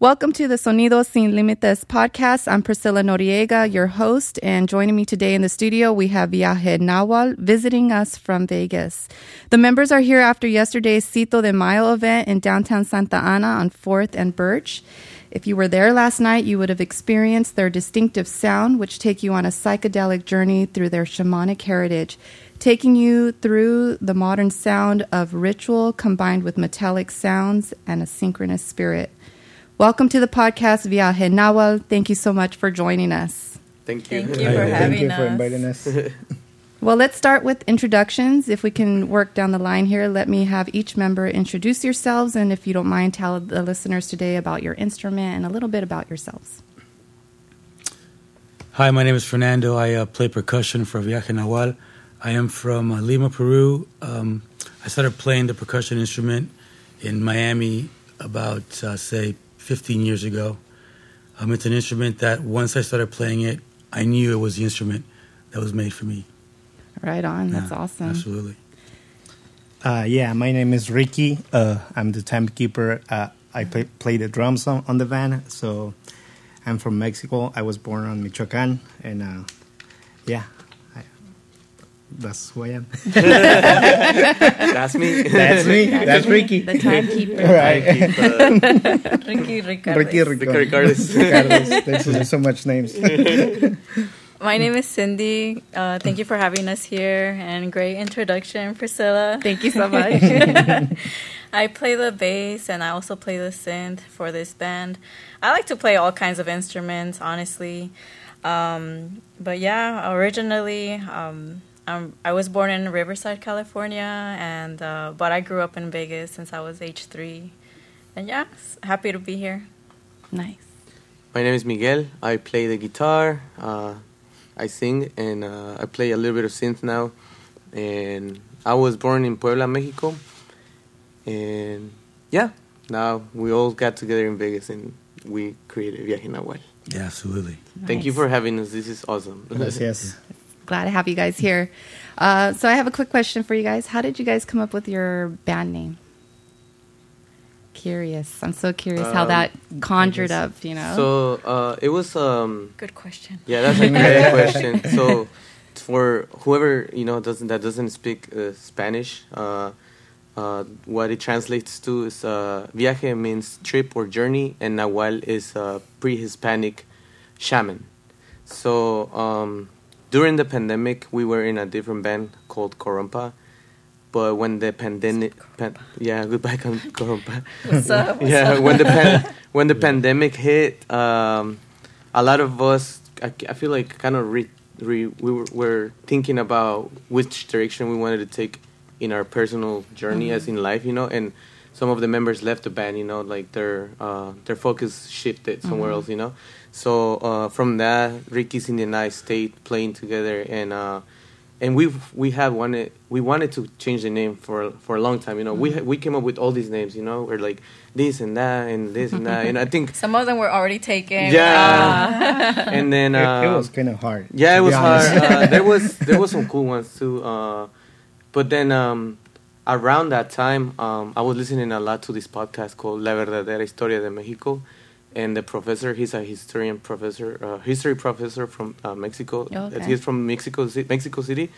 Welcome to the Sonidos Sin Límites podcast. I'm Priscilla Noriega, your host, and joining me today in the studio, we have Viaje Nahual visiting us from Vegas. The members are here after yesterday's Cito de Mayo event in downtown Santa Ana on 4th and Birch. If you were there last night, you would have experienced their distinctive sound, which take you on a psychedelic journey through their shamanic heritage, taking you through the modern sound of ritual combined with metallic sounds and a synchronous spirit. Welcome to the podcast, Viaje Nahual. Thank you so much for joining us. Thank you. Thank you for having Thank you us. for inviting us. Well, let's start with introductions. If we can work down the line here, let me have each member introduce yourselves, and if you don't mind, tell the listeners today about your instrument and a little bit about yourselves. Hi, my name is Fernando. I uh, play percussion for Viaje Nahual. I am from uh, Lima, Peru. Um, I started playing the percussion instrument in Miami about, uh, say, 15 years ago. Um, it's an instrument that once I started playing it, I knew it was the instrument that was made for me. Right on. That's Yeah, awesome. Absolutely. Uh, yeah, my name is Ricky. Uh, I'm the timekeeper. Uh, I play, play the drums on, on the van. So I'm from Mexico. I was born on Michoacan. And uh, yeah, I, that's who I am. That's me. That's me. That's Ricky. The timekeeper. right. Ricky Ricardo. Ricky Ricky Ricardo. Ricardes. Ricardos. There's, there's so much names. My name is Cindy. Uh, thank you for having us here and great introduction, Priscilla. Thank you so much. I play the bass and I also play the synth for this band. I like to play all kinds of instruments, honestly. Um, but yeah, originally, um, I'm, I was born in Riverside, California, and uh, but I grew up in Vegas since I was age three. And yeah, happy to be here. nice. My name is Miguel. I play the guitar. Uh, I sing and uh, I play a little bit of synth now. And I was born in Puebla, Mexico. And yeah, now we all got together in Vegas and we created Viaje Nahual. Yeah, absolutely. Thank you for having us. This is awesome. Gracias. Glad to have you guys here. Uh, so I have a quick question for you guys. How did you guys come up with your band name? Curious. I'm so curious how Um, that conjured up, you know? So uh, it was um, Good question. Yeah, that's a great question. So, for whoever you know doesn't that doesn't speak uh, Spanish, uh, uh, what it translates to is uh, viaje means trip or journey, and nahual is a pre-Hispanic shaman. So um, during the pandemic, we were in a different band called Corompa. But when the pandemic, pan, yeah, goodbye Cor- Corompa What's up? What's yeah, up? when the pan- when the pandemic hit, um, a lot of us, I, I feel like, kind of re- re- we were, were thinking about which direction we wanted to take in our personal journey as in life, you know, and some of the members left the band, you know, like their uh, their focus shifted somewhere else, you know. So uh, from that, Ricky's in the United stayed playing together, and uh, and we we have wanted we wanted to change the name for for a long time. You know, we we came up with all these names. You know, we're like this and that and this and that, and I think Some of them were already taken. yeah. and then It, uh, it was kind of hard. yeah, it be was hard. Uh, there was there was some cool ones too. Uh, but then um, around that time, um, I was listening a lot to this podcast called La Verdadera Historia de Mexico, and the professor, he's a historian professor, uh, history professor from uh, Mexico. Okay. He's from Mexico, Mexico City.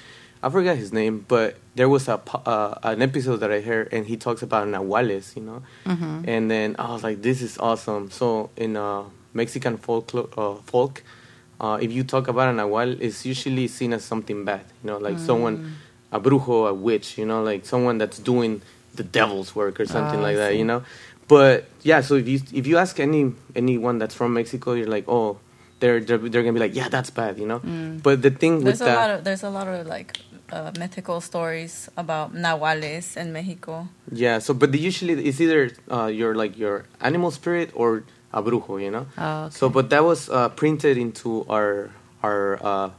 I forgot his name, but there was a uh, an episode that I heard, and he talks about nahuales, you know. Mhm. And then I was like, "This is awesome." So in uh, Mexican uh, folk, uh, if you talk about a nahual, it's usually seen as something bad. You know, like someone, a brujo, a witch. You know, like someone that's doing the devil's work or something I like that. You know, but yeah. So if you if you ask any anyone that's from Mexico, you're like, oh, they're they're, they're gonna be like, yeah, that's bad. You know. But the thing with There's a that, lot of there's a lot of like uh, mythical stories about nahuales in Mexico. Yeah, so but the, usually it's either uh, your like your animal spirit or a brujo, you know. Oh, So, but that was uh, printed into our our uh,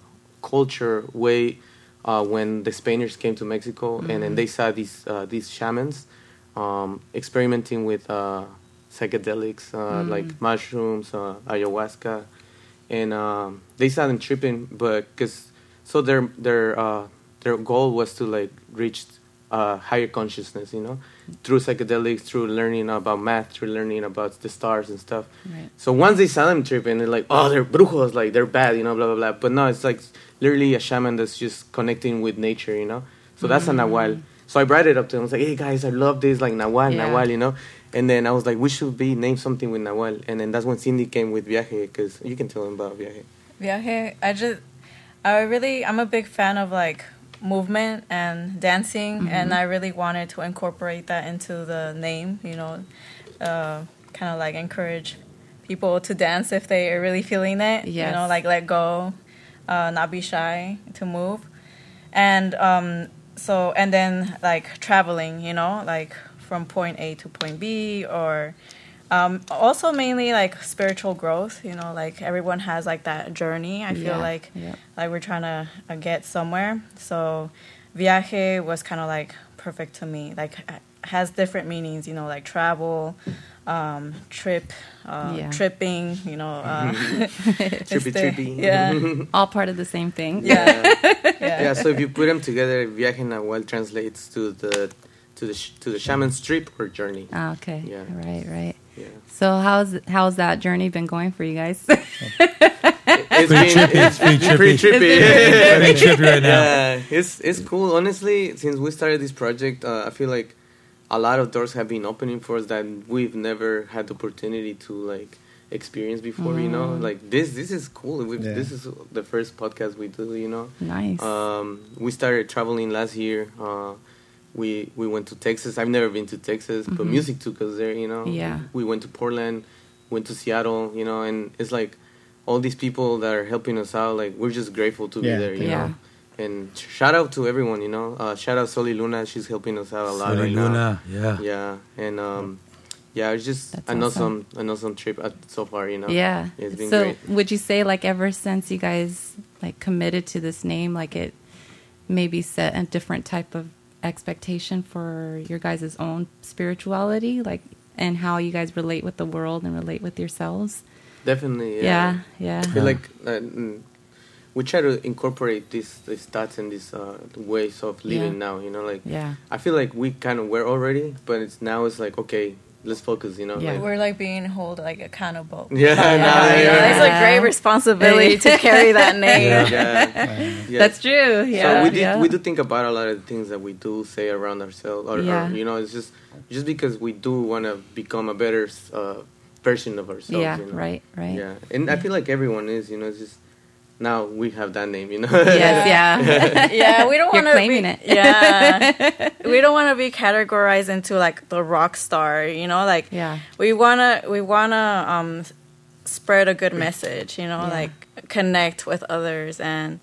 culture way uh, when the Spaniards came to Mexico, and then they saw these uh, these shamans um, experimenting with uh, psychedelics uh, like mushrooms, uh, ayahuasca, and um, they saw them tripping, but because so their their uh, their goal was to like reach uh, higher consciousness, you know, through psychedelics, through learning about math, through learning about the stars and stuff. Right. So once they saw them tripping, they're like, oh, they're brujos, like they're bad, you know, blah blah blah. But no, it's like literally a shaman that's just connecting with nature, you know. So that's a Nahual. So I brought it up to them. I was like, hey guys, I love this, like Nahual, Yeah. Nahual, you know. And then I was like, we should be name something with Nahual. And then that's when Cindy came with Viaje, because you can tell them about Viaje. Viaje, I just, I really, I'm a big fan of like movement and dancing, and I really wanted to incorporate that into the name. You know, uh, kind of like encourage people to dance if they are really feeling it. You know, like let go, uh, not be shy to move, and um, so and then like traveling. You know, like from point A to point B or um, also mainly like spiritual growth you know like everyone has like that journey i feel Yeah, like yep. like we're trying to uh, get somewhere so viaje was kind of like perfect to me like has different meanings you know like travel um, trip uh, Yeah. tripping you know uh, Trippy, este- trippy. yeah All part of the same thing. yeah yeah. yeah So if you put them together, Viaje Nahual translates to the to the sh- to the shaman's trip or journey. Ah, okay. Yeah. Right. Right. Yeah. So how's how's that journey been going for you guys? It's Pretty been trippy. It's pretty pretty trippy. trippy. Pretty trippy right now. yeah, it's it's cool. Honestly, since we started this project, uh, I feel like a lot of doors have been opening for us that we've never had the opportunity to like experience before. You know, like this this is cool. We've, Yeah. This is the first podcast we do. You know, nice. um, we started traveling last year. Uh, we we went to Texas. I've never been to Texas, but music took us there. You know, Mm-hmm. Yeah. We went to Portland, went to Seattle. You know, and it's like all these people that are helping us out. Like we're just grateful to Yeah. be there. You Yeah. know. And shout out to everyone, you know. Uh, shout out Soli Luna, she's helping us out a lot Soli right now. Luna, yeah. Yeah, and um, yeah, it's just That's an awesome. awesome, an awesome trip uh, so far, you know. yeah. it's been so great. would you say like ever since you guys like committed to this name, like it maybe set a different type of expectation for your guys' own spirituality, like and how you guys relate with the world and relate with yourselves? Definitely, Yeah. yeah. Yeah. I feel like uh, mm, we try to incorporate these these thoughts and these uh, ways of living Yeah. now. You know, like Yeah. I feel like we kind of were already, but it's now it's like okay, let's focus. You know, Yeah. like, we're like being held like accountable yeah, now yeah, they you know, are- it's a great responsibility to carry that name yeah. Yeah. That's true. Yeah. so we did, yeah. we do think about a lot of the things that we do say around ourselves, or, Yeah. or you know, it's just just because we do want to become a better uh, version of ourselves. Yeah, you know? right, right. Yeah, and I feel like everyone is. You know, it's just now we have that name. You know. Yes, yeah. yeah, we don't want to claiming be, it. Yeah, we don't want to be categorized into like the rock star. You know, like Yeah. we wanna we wanna um spread a good message. You know, Yeah. like connect with others and.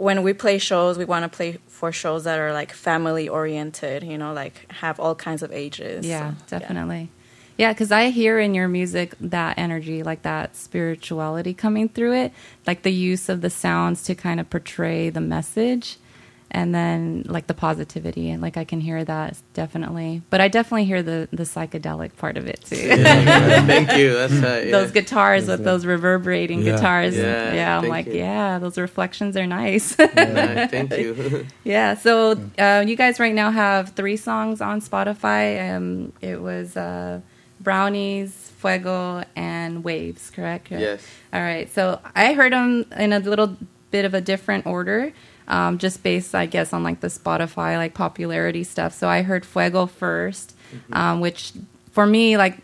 When we play shows, we want to play for shows that are like family oriented, you know, like have all kinds of ages. Yeah, So, definitely. Yeah, because I hear in your music that energy, like that spirituality coming through it, like the use of the sounds to kind of portray the message, and then like the positivity, and like I can hear that definitely. But I definitely hear the the psychedelic part of it too. Yeah, Thank you. That's uh, yeah. those guitars with those reverberating Yeah. guitars. Yeah, Yeah, I'm like, you. yeah, those reflections are nice. Nah, thank you. Yeah, so uh, you guys right now have three songs on Spotify. Um, it was uh, Brownies, Fuego, and Waves, correct? Yes. All right, so I heard them in a little bit of a different order, um, just based, I guess, on like the Spotify like popularity stuff. So I heard Fuego 1st um, which for me, like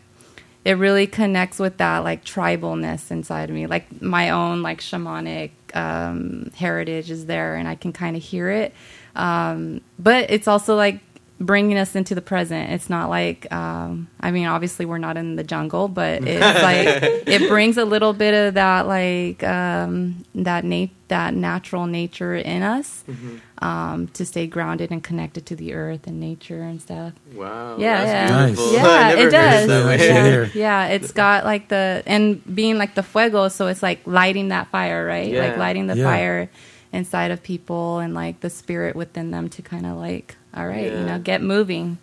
it really connects with that like tribalness inside of me like my own like shamanic um, heritage is there and i can kind of hear it um, but it's also like bringing us into the present it's not like um, i mean obviously we're not in the jungle but it's like it brings a little bit of that like um, that nat- that natural nature in us um, to stay grounded and connected to the earth and nature and stuff Wow. yeah, that's yeah. beautiful. Yeah, it does. Yeah. Yeah, it's got like the and being like the fuego, so it's like lighting that fire, right? Like lighting the Yeah. fire inside of people and like the spirit within them to kind of like, all right, you know, get moving.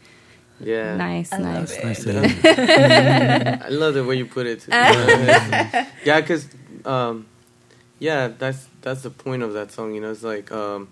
Yeah. Nice, I nice. it. Nice. I love the way you put it. Yeah, because um, yeah, that's that's the point of that song. You know, it's like um,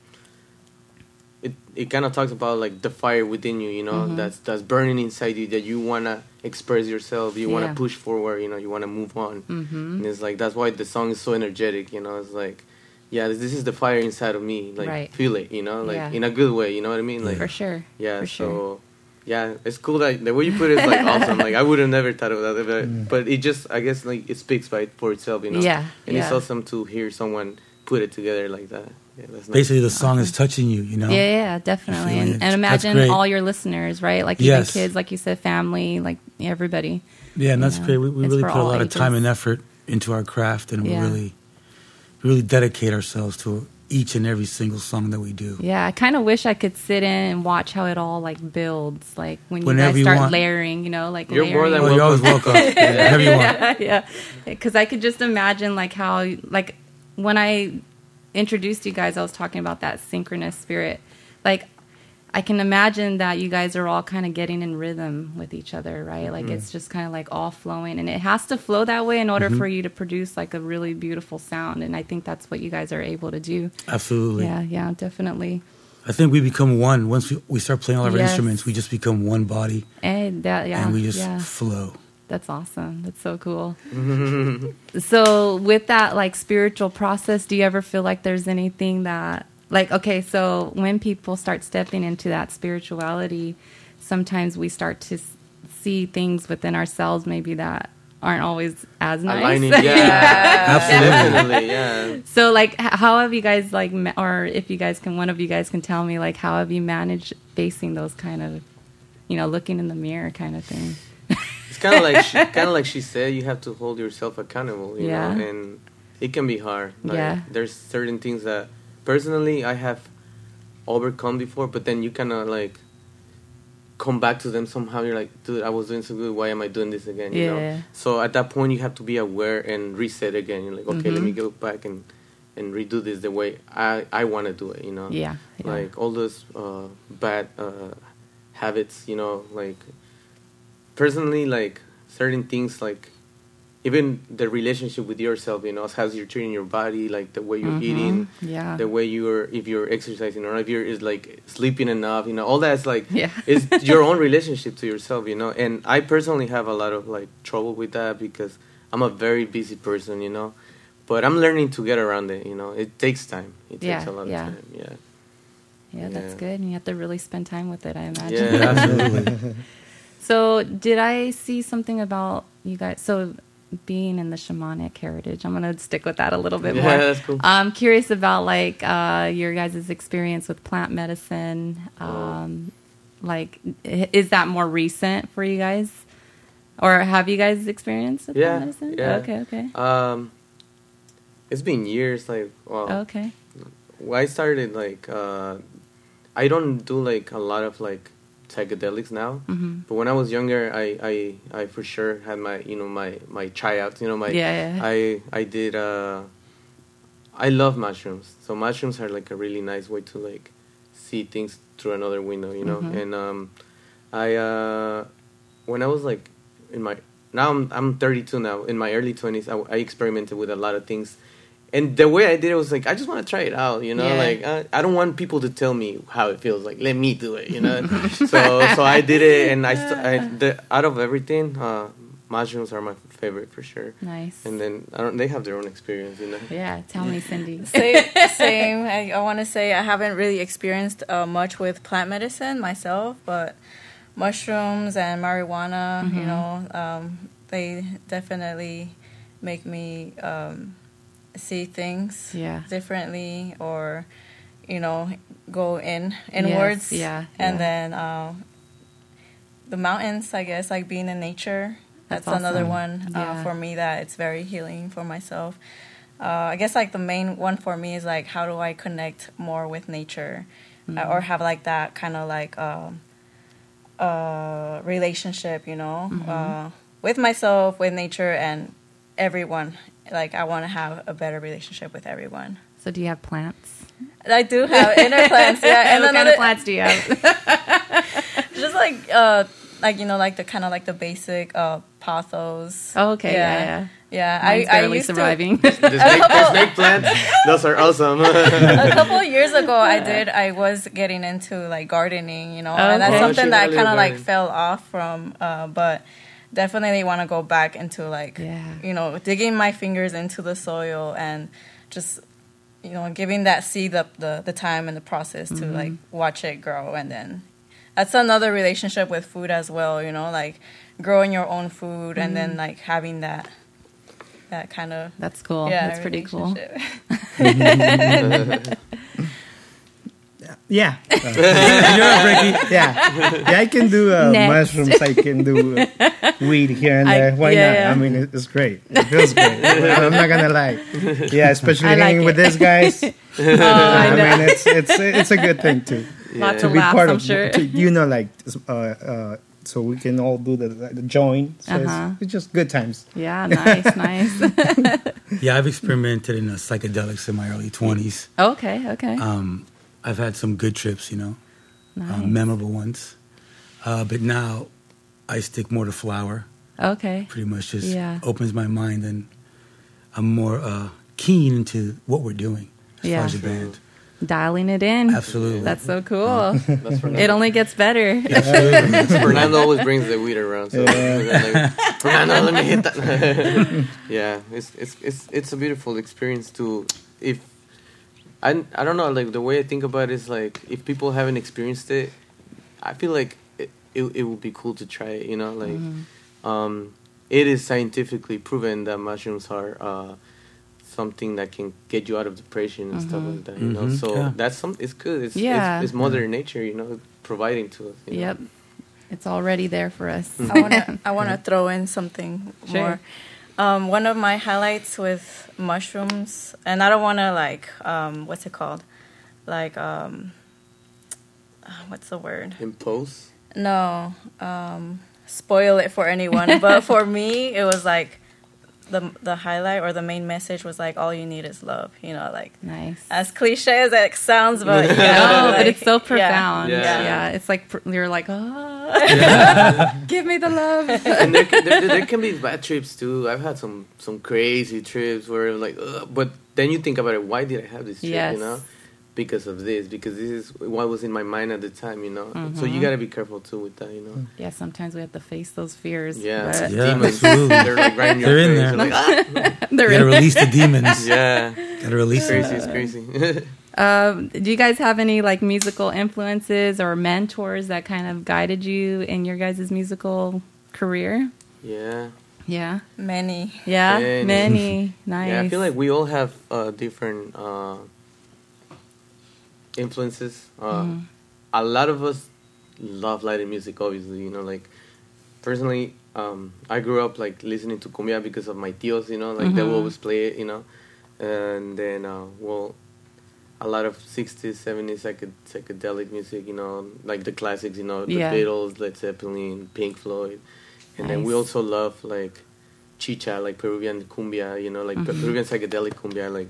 it it kind of talks about like the fire within you, you know, Mm-hmm. that's that's burning inside you that you wanna express yourself, you wanna Yeah. push forward, you know, you wanna move on, Mm-hmm. and it's like that's why the song is so energetic, you know. It's like, yeah, this is the fire inside of me, like Right. feel it, you know, like Yeah. in a good way, you know what I mean, like For sure. yeah, For so sure. yeah, it's cool that the way you put it is like awesome. Like I would have never thought of that, but, mm. but it just I guess like it speaks by for itself, you know. Yeah, and it's awesome to hear someone put it together like that. Yeah, that's nice. Basically, the song is touching you. You know. Yeah, yeah, definitely. And, it. and imagine all your listeners, right? Like Yes. even kids, like you said, family, like everybody. Yeah, and that's Yeah. great. We, we really put a all lot of time and effort into our craft, and Yeah. we really, really dedicate ourselves to each and every single song that we do. Yeah, I kind of wish I could sit in and watch how it all like builds, like when you guys start want. layering, you know, like You're more than Well, you're always welcome. Whenever you want. yeah, because I could just imagine like how like when I introduced you guys, I was talking about that synchronous spirit. Like I can imagine that you guys are all kind of getting in rhythm with each other, right? Like mm-hmm. it's just kind of like all flowing, and it has to flow that way in order mm-hmm. for you to produce like a really beautiful sound. And I think that's what you guys are able to do. Absolutely. Yeah, yeah, definitely. I think we become one once we, we start playing all of our Yes. instruments. We just become one body, And that, yeah, and we just yeah. flow. That's awesome. That's so cool. so, with that like spiritual process, do you ever feel like there's anything that like okay, so when people start stepping into that spirituality, sometimes we start to s- see things within ourselves maybe that aren't always as nice. Aligning, yeah, Absolutely. yeah. so, like, how have you guys like, ma- or if you guys can, one of you guys can tell me like, how have you managed facing those kind of, you know, looking in the mirror kind of thing? It's kind of like she, kind of like she said, you have to hold yourself accountable, you Yeah. know, and it can be hard. Like, Yeah. There's certain things that personally I have overcome before, but then you kind of like come back to them somehow. You're like, dude, I was doing so good. Why am I doing this again? You Yeah. know. So at that point, you have to be aware and reset again. You're like, okay, let Mhm. me go back and and redo this the way I I want to do it. You know. Yeah, yeah. Like all those uh, bad uh, habits, you know, like personally, like certain things, like even the relationship with yourself, you know, how's you're treating your body, like the way you're Mhm. eating, Yeah. the way you're, if you're exercising or if you're is like sleeping enough, you know, all that's like, Yeah. is your own relationship to yourself, you know. And I personally have a lot of like trouble with that because I'm a very busy person, you know. But I'm learning to get around it, you know. It takes time. It takes Yeah, a lot yeah. of time. Yeah. Yeah, that's good. And you have to really spend time with it, I imagine. Yeah. Absolutely. So, did I see something about you guys? So, being in the shamanic heritage, I'm going to stick with that a little bit Yeah, more. that's cool. I'm curious about like uh, your guys' experience with plant medicine. Oh. Um, like, is that more recent for you guys? Or have you guys experienced with Yeah, plant medicine? yeah. Okay, okay. Um, it's been years. Like, well, Okay. well, I started like uh, I don't do like a lot of like psychedelics now. hmm But when I was younger, I, I, I for sure had my you know my my tryouts. You know my Yeah, yeah. I I did. Uh, I love mushrooms. So mushrooms are like a really nice way to like see things through another window. You know, Mhm. and um, I uh, when I was like in my now I'm I'm 32 now. In my early 20s, I, I experimented with a lot of things. And the way I did it was like I just want to try it out, you know. Yeah. Like I, I don't want people to tell me how it feels. Like let me do it, you know. so so I did it, and I, st- I the, out of everything, uh, mushrooms are my favorite for sure. Nice. And then I don't. They have their own experience, you know. yeah, tell me, Cindy. same. same. I, I want to say I haven't really experienced uh, much with plant medicine myself, but mushrooms and marijuana, you Mhm. know, um, they definitely make me um, see things Yeah. differently, or you know, go in inwards. yeah, and yeah. then uh, the mountains, I guess, like being in nature. That's That's, another awesome. one Yeah. uh, for me that it's very healing for myself. Uh, I guess like the main one for me is like how do I connect more with nature, uh, Mm-hmm. or have like that kind of like um, uh, relationship, you know, Mm-hmm. uh, with myself, with nature, and everyone. Like I want to have a better relationship with everyone. So, do you have plants? I do have inner plants, yeah, and what kind of plants do you have? just like uh, like you know, like the kind of like the basic uh, pothos. Oh, okay, yeah, yeah. yeah. Mine's I, I barely used to- surviving. The snake, the snake plants, those are awesome. a couple of years ago i did i was getting into like gardening you know and that's Okay. Oh, something that i kind of like fell off from uh, but definitely want to go back into like Yeah. you know digging my fingers into the soil and just you know giving that seed the the, the time and the process to like mm-hmm. watch it grow and then that's another relationship with food as well you know like growing your own food and then mm-hmm. like having that that kind of That's cool. yeah That's pretty cool. relationship. Yeah, uh, You're up, Ricky. yeah, yeah. I can do uh, mushrooms. I can do uh, weed here and I- there. Why yeah, not? yeah. I mean, it's great. It feels great. I'm not gonna lie. Yeah, especially like hanging with these guys. Oh, I I know. mean, it's it's it's a good thing too. Lots to of be laughs, part I'm of sure. to, you know like uh, uh, so we can all do the, the join so Uh-huh. it's, it's just good times Yeah, nice, nice. Yeah, I've experimented in uh, psychedelics in my early 20s. okay, okay. Um, I've had some good trips, you know, nice. um, memorable ones. Uh, but now I stick more to flower. okay. Pretty much just Yeah. opens my mind and I'm more uh, keen into what we're doing as Yeah. far as the band. Dialing it in. Absolutely. That's so cool. That's it only gets better. Fernando always brings the weed around. So like, Fernando, let me hit that. yeah, it's it's it's it's a beautiful experience to if I I don't know like the way I think about it is like if people haven't experienced it, I feel like it it, it would be cool to try it. You know, like um, it is scientifically proven that mushrooms are. Uh, something that can get you out of depression and stuff like that you know Mhm, so yeah. that's some it's good it's, Yeah. it's, it's mother nature you know providing to us you know? Yep. It's already there for us. I want to I want to throw in something Sure. more. Um, one of my highlights with mushrooms, and I don't want to like um, what's it called, like um, uh, what's the word? impose No, um, spoil it for anyone. but for me, it was like the the highlight or the main message was like all you need is love. You know, like nice. as cliche as it sounds, but No, yeah, but it's so yeah. profound. Yeah. Yeah. It's like pr- you're like, oh, give me the love. and there, can- there, there can be bad trips too. I've had some some crazy trips where like, Ugh, but then you think about it. Why did I have this trip? Yes. You know, because of this. Because this is what was in my mind at the time. You know, so Mm-hmm. you got to be careful too with that. You know, yeah, sometimes we have to face those fears. yeah, but Yeah, demons. They're like right in your They're in face. there. You're like, ah! they're You gotta in- release the demons. yeah, Gotta release crazy. them. It's crazy. Um, do you guys have any like musical influences or mentors that kind of guided you in your guys' musical career? yeah. Yeah. Many. Yeah, Many. many. Nice. Yeah, I feel like we all have uh, different uh, influences. Uh, Mm-hmm. A lot of us love Latin music, obviously. You know, like personally, um, I grew up like listening to cumbia because of my tios. You know, like they Mm-hmm. will always play it. You know, and then uh, well, a lot of '60s, '70s psyched- psychedelic music. You know, like the classics. You know, the Yeah. Beatles, Led Zeppelin, Pink Floyd, and then we also love like chicha, like Peruvian cumbia, you know, like Mm-hmm. Peruvian psychedelic cumbia, like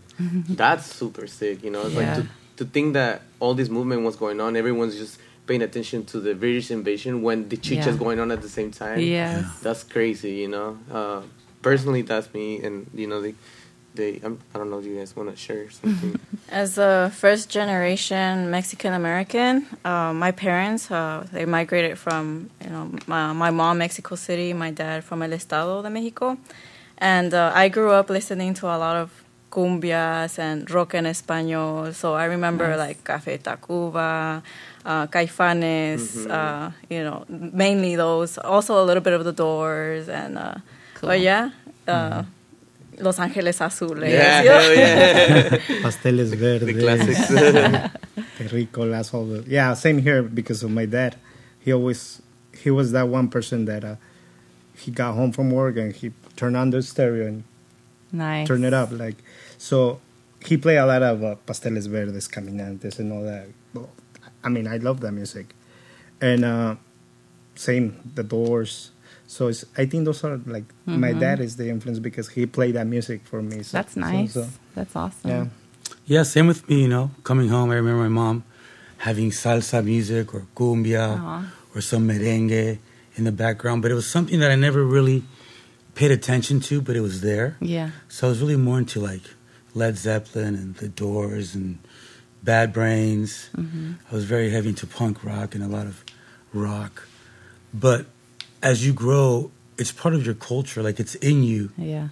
that's super sick, you know. It's Yeah. like to, to think that all this movement was going on, everyone's just paying attention to the British invasion when the chicha's Yeah. going on at the same time. Yes. That's crazy, you know. Uh, personally, that's me, and you know, they, they, I'm, I don't know if you guys want to share something. As a first generation Mexican American, uh, my parents uh, they migrated from you know my, my mom Mexico City, my dad from El Estado de Mexico, and uh, I grew up listening to a lot of cumbias and rock en español. So I remember like Café Tacuba, uh, Caifanes, uh, you know, mainly those. Also a little bit of the Doors and uh, Cool. but yeah. Uh, Los Ángeles Azules. yeah, you know? yeah. pasteles verdes the classics. terrícolas all the yeah same here because of my dad he always he was that one person that uh, he got home from work and he turned on the stereo and Nice. turn it up like so he played a lot of uh, pasteles verdes caminantes and all that well, i mean i love that music and uh same the doors so it's, i think those are like my dad is the influence because he played that music for me so, That's nice. so, That's awesome. yeah Yeah, same with me, you know. Coming home, I remember my mom having salsa music or cumbia Aw. or some merengue in the background, but it was something that I never really paid attention to, but it was there. Yeah. So I was really more into like Led Zeppelin and The Doors and Bad Brains. Mm-hmm. I was very heavy into punk rock and a lot of rock. But as you grow, it's part of your culture. Like it's in you, Yeah.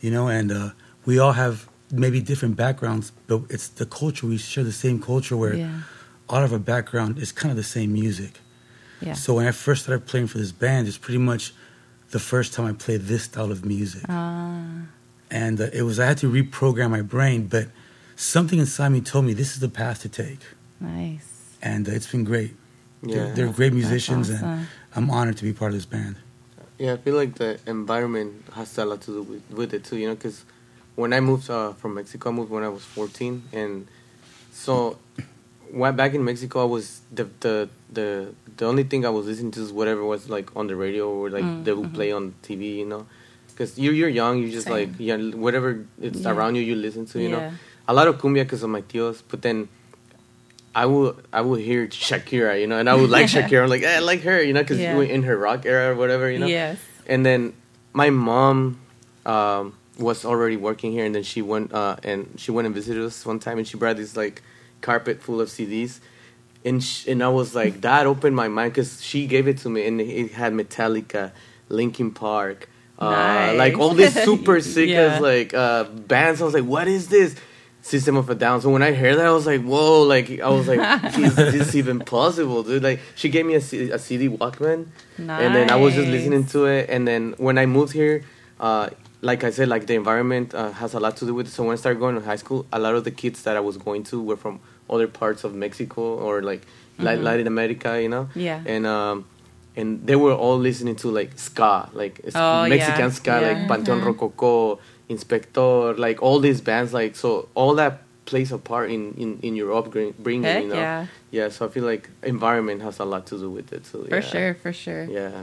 you know. And uh, we all have maybe different backgrounds, but it's the culture. We share the same culture where Yeah. all of our background is kind of the same music. Yeah. So when I first started playing for this band, it's pretty much the first time I played this style of music Ah. and uh, it was I had to reprogram my brain, but something inside me told me this is the path to take, nice. and uh, it's been great. Yeah. They're, they're great musicians, awesome. and I'm honored to be part of this band. Yeah, I feel like the environment has a lot to do with, with it too, you know, because when I moved uh, from Mexico, I moved when I was 14, and so when back in Mexico, I was the the the the only thing I was listening to is whatever was like on the radio or like Mm, they would play on TV, you know, because you're you're young, you just Same. like yeah, whatever it's Yeah. around you, you listen to, you Yeah. know, a lot of cumbia because of my tios, but then. I will I will hear Shakira, you know, and I would like Shakira. I'm like, eh, I like her, you know, because Yeah. in her rock era or whatever, you know. Yes. And then my mom um, was already working here, and then she went uh, and she went and visited us one time, and she brought this like carpet full of CDs, and sh- and I was like, that opened my mind because she gave it to me, and it had Metallica, Linkin Park, uh, Nice. like all these super sick Yeah. as like uh, bands. I was like, what is this? System of a Down. So when I heard that, I was like, "Whoa!" Like I was like, "Is this even possible, dude?" Like she gave me a, C- a CD Walkman, and then I was just listening to it. And then when I moved here, uh, like I said, like the environment uh, has a lot to do with it. So when I started going to high school, a lot of the kids that I was going to were from other parts of Mexico or like La- Latin America, you know. Mm-hmm. Yeah. And um, and they were all listening to like ska, like Oh, Mexican yeah. ska, Yeah. like Panteon Rococo, Inspector, like all these bands. Like so, all that plays a part in in, in your upbringing. Heck you know. yeah. Yeah. So I feel like environment has a lot to do with it too. For yeah. sure, for sure. Yeah.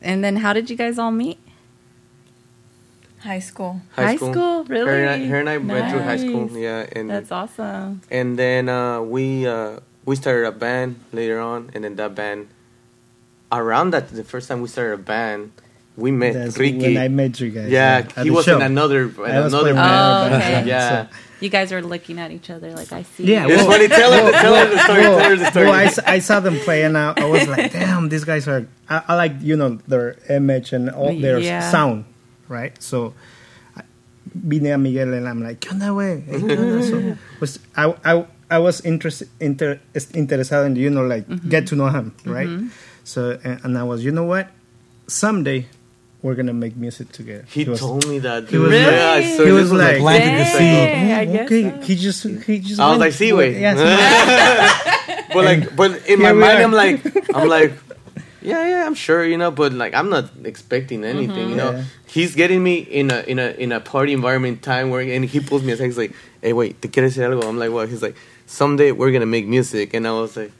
And then how did you guys all meet? High school. High school? Her and I, Really? her and I went through high school. Yeah, and That's awesome. and then uh, we uh, we started a band later on, and then that band around that the first time we started a band, we met That's Ricky. when I met you guys. yeah, at he was show. in another in another band. Oh, okay. Yeah. so- You guys are looking at each other like I see. Yeah, you. It's Whoa. funny. Tell her, tell her the story. Well, Tell her the story. well, I, s- I saw them play and I, I was like, damn, these guys are. I, I like you know their image and all their Yeah. sound, right? So, I- vine a Miguel and I'm like, ¿qué onda, güey? So, was I, I, I was interested inter, interested in you know like Mm-hmm. get to know him, right? So and, and I was, you know what? Someday we're gonna make music together. he was, told me that. he was Really? Yeah, I saw He this was like, planted the I "Oh, okay, so. he just he just. I was like, see, for- wait. Yes, but like, but in my mind, are. I'm like, I'm like, yeah, yeah, I'm sure, you know, but like, I'm not expecting anything, you know. Mm-hmm. Yeah. He's getting me in a in a in a party environment time where, and he pulls me aside. He's like, hey, wait, te quieres decir algo? I'm like, what? He's like, someday we're gonna make music, and I was like.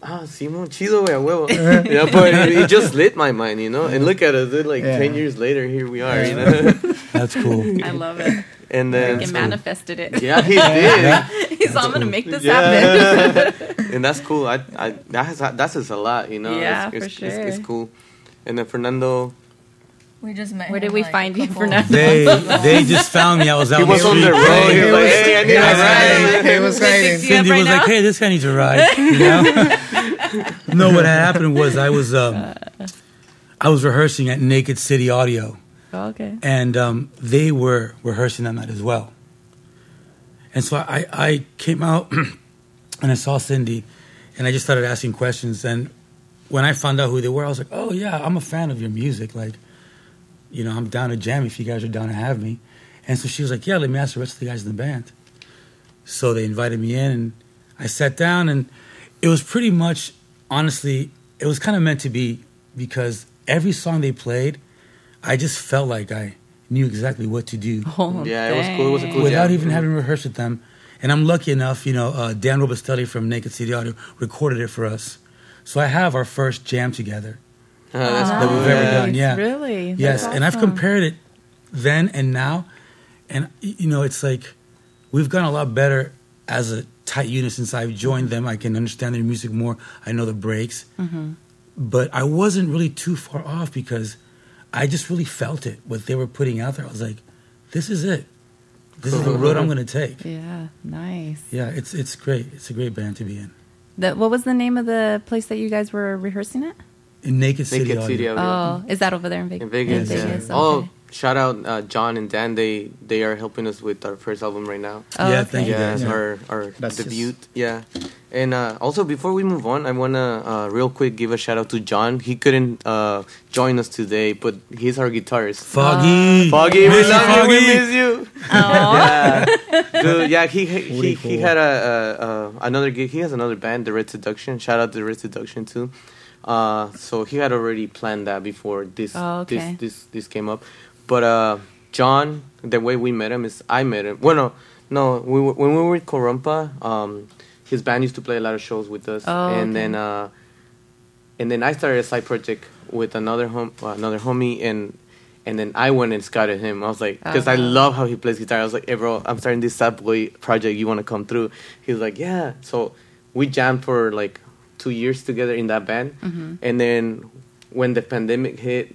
Ah, Simon, chido, wey, a huevo. you know, but it, it just lit my mind, you know. And look at us, like Yeah. ten years later, here we are, you know. That's cool. I love it. and then, It manifested it. yeah, he did. He's all I'm gonna make this happen. And that's cool. I, I that has that says a lot, you know. Yeah, it's, for it's, It's, it's cool. And then Fernando, We just met. Where him, did we like, find you, couple- Fernando? They they just found me. I was out he on the was on the road. playing. He was like, was- "Hey, I need he a ride." He was hiding. Cindy right was like, "Hey, this guy needs a ride." You know? no, what had happened was I was um, I was rehearsing at Naked City Audio, okay. and um, they were rehearsing that night as well. And so I, I came out and I saw Cindy, and I just started asking questions. And when I found out who they were, I was like, "Oh yeah, I'm a fan of your music. Like, you know, I'm down to jam if you guys are down to have me." And so she was like, "Yeah, let me ask the rest of the guys in the band." So they invited me in, and I sat down, and it was pretty much, honestly, it was kind of meant to be because every song they played, I just felt like I knew exactly what to do Oh, Yeah, it was cool. It was a dang. cool without jam. even having rehearsed with them. And I'm lucky enough, you know, uh, Dan Robustelli from Naked City Audio recorded it for us. So I have our first jam together. Uh, that's that we've ever done. yeah. Really? Yes, That's and I've compared it then and now, and you know, it's like we've gotten a lot better as a tight unit since I've joined them. I can understand their music more. I know the breaks. Mm-hmm. but I wasn't really too far off because I just really felt it. What they were putting out there, I was like, "This is it. This is the road I'm going to take." Yeah, nice. Yeah, it's it's great. It's a great band to be in. The, what was the name of the place that you guys were rehearsing at? In Naked City. Naked Audio. City Audio. Oh, is that over there in Vegas? in Vegas. In yeah. Vegas, Oh, shout out uh, John and Dan. They they are helping us with our first album right now. Oh, Yeah, okay. thank you, yeah, guys. our our That's debut. Yeah, and uh, also before we move on, I wanna uh, real quick give a shout out to John. He couldn't uh, join us today, but he's our guitarist. Foggy. Foggy, we Miss you, love you. We miss you. Yeah, dude. Yeah, he he, he, he had a, a, a another gig. He has another band, the Red Seduction. Shout out to the Red Seduction too. Uh, so he had already planned that before this Oh, okay. this this this came up. But uh, John, the way we met him is I met him. Well, no, no. We when we were with Corumpa, um, his band used to play a lot of shows with us, Oh, and okay. then uh, and then I started a side project with another hom- uh, another homie, and and then I went and scouted him. I was like, because I Oh. love how he plays guitar. I was like, hey bro, I'm starting this sad boy project. You want to come through? He was like, yeah. So we jammed for like two years together in that band, Mm-hmm. and then when the pandemic hit,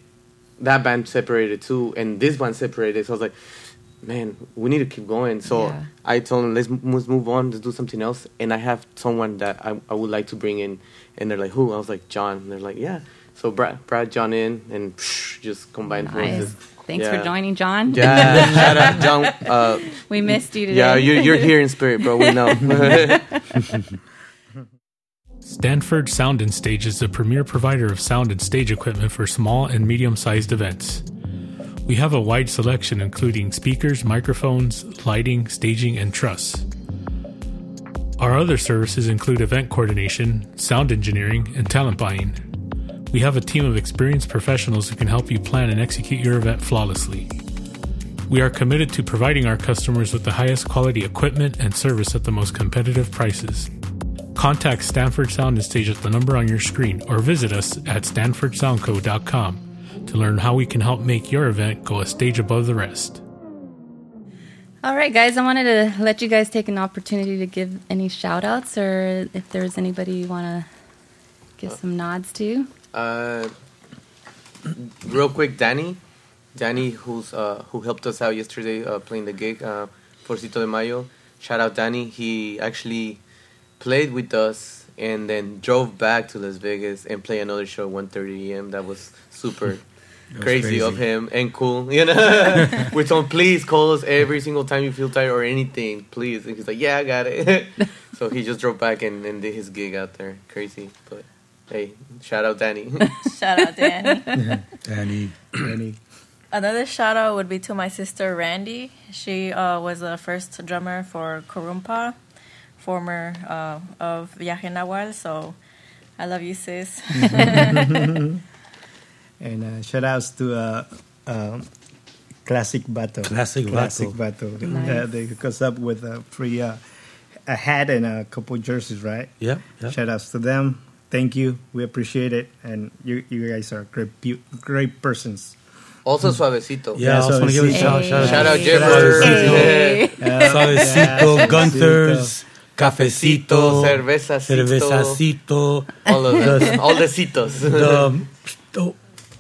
that band separated too, and this band separated. So I was like. Man, we need to keep going. So Yeah. I told them, let's, m- let's move on, let's do something else. And I have someone that I, I would like to bring in. And they're like, who? I was like, John. And they're like, yeah. So Brad, Brad John in and psh, just combined Nice. forces. Thanks Yeah. for joining, John. Yeah, shout out John. Uh, We missed you today. yeah, you're, you're here in spirit, bro. We know. Stanford Sound and Stage is the premier provider of sound and stage equipment for small and medium sized events. We have a wide selection including speakers, microphones, lighting, staging, and truss. Our other services include event coordination, sound engineering, and talent buying. We have a team of experienced professionals who can help you plan and execute your event flawlessly. We are committed to providing our customers with the highest quality equipment and service at the most competitive prices. Contact Stanford Sound and Stage at the number on your screen or visit us at stanfordsoundco.com to learn how we can help make your event go a stage above the rest. All right, guys, I wanted to let you guys take an opportunity to give any shout outs or if there's anybody you want to give some nods to. uh, real quick, Danny. Danny, who's uh, who helped us out yesterday uh, playing the gig, uh, for Cito de Mayo. Shout out Danny. He actually played with us and then drove back to Las Vegas and play another show 1:30 a.m. That was super was crazy, of him and cool. You know, we told him please call us every single time you feel tired or anything, please. And he's like, yeah, I got it. so he just drove back and, and did his gig out there. Crazy, but hey, shout out Danny. Shout out, Danny. Danny. Any Another shout out would be to my sister Randy. She uh, was the first drummer for Kurumpa, former uh, of Viaje Nahual. So I love you, sis. and uh, shout outs to uh, uh, Classic Bato. Classic Classic Bato. Bato. Nice. Uh, they hook us up with a free uh, a hat and a couple jerseys, right? Yeah. yep. Shout outs to them. Thank you. We appreciate it. And you, you guys are great, great persons. Also Suavecito. Yeah, I Yeah, also want to give a Suavecito. shout, shout, Shout out Hey. Jeffers. Hey. Suavecito, Yeah, Gunther's, Cafecito, Cervezacito. Cervezacito, All of The- All the citos. the, the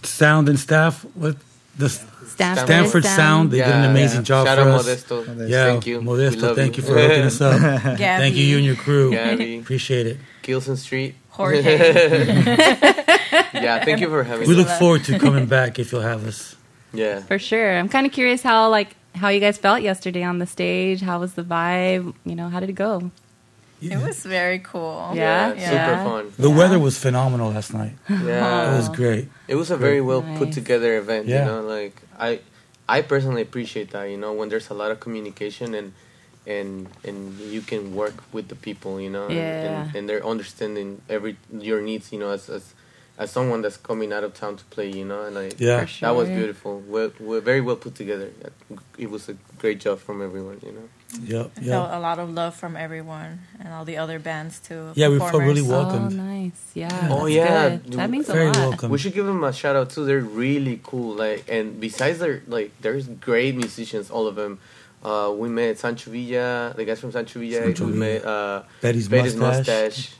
sound and staff, what the Stanford, Stanford Sound, they did an amazing yeah. job Shout for out us. Modesto. Modesto. Yeah, Thank you. We Modesto, thank you you. for hooking us up. Thank you, you and your crew. Gabby. Appreciate it. Gilson Street. Jorge. Yeah, thank you for having We us. We look forward to coming back if you'll have us. Yeah. For sure. I'm kind of curious how like how you guys felt yesterday on the stage. How was the vibe? You know, how did it go? It was very cool. Yeah? Yeah. Super fun. The weather was phenomenal last night. Yeah. It was great. It was a very well put together event, Yeah. you know, like I I personally appreciate that, you know, when there's a lot of communication and and and you can work with the people, you know, and- Yeah. and, and they're understanding every your needs, you know, as as as someone that's coming out of town to play, you know, and like Yeah. For that was sure. beautiful. We're very well put together. It was a great job from everyone, you know. Yeah, I felt a lot of love from everyone and all the other bands too. Yeah, we felt really performers. Welcomed. Oh, nice. Yeah. Oh, yeah. good. That means a lot. welcome. We should give them a shout out too. They're really cool. Like, and besides, they're like, there's great musicians, all of them. Uh, we met Sancho Villa, the guys from Sancho Villa. Sancho we Villa. met uh, Betty's Betty's Mustache. Mustache.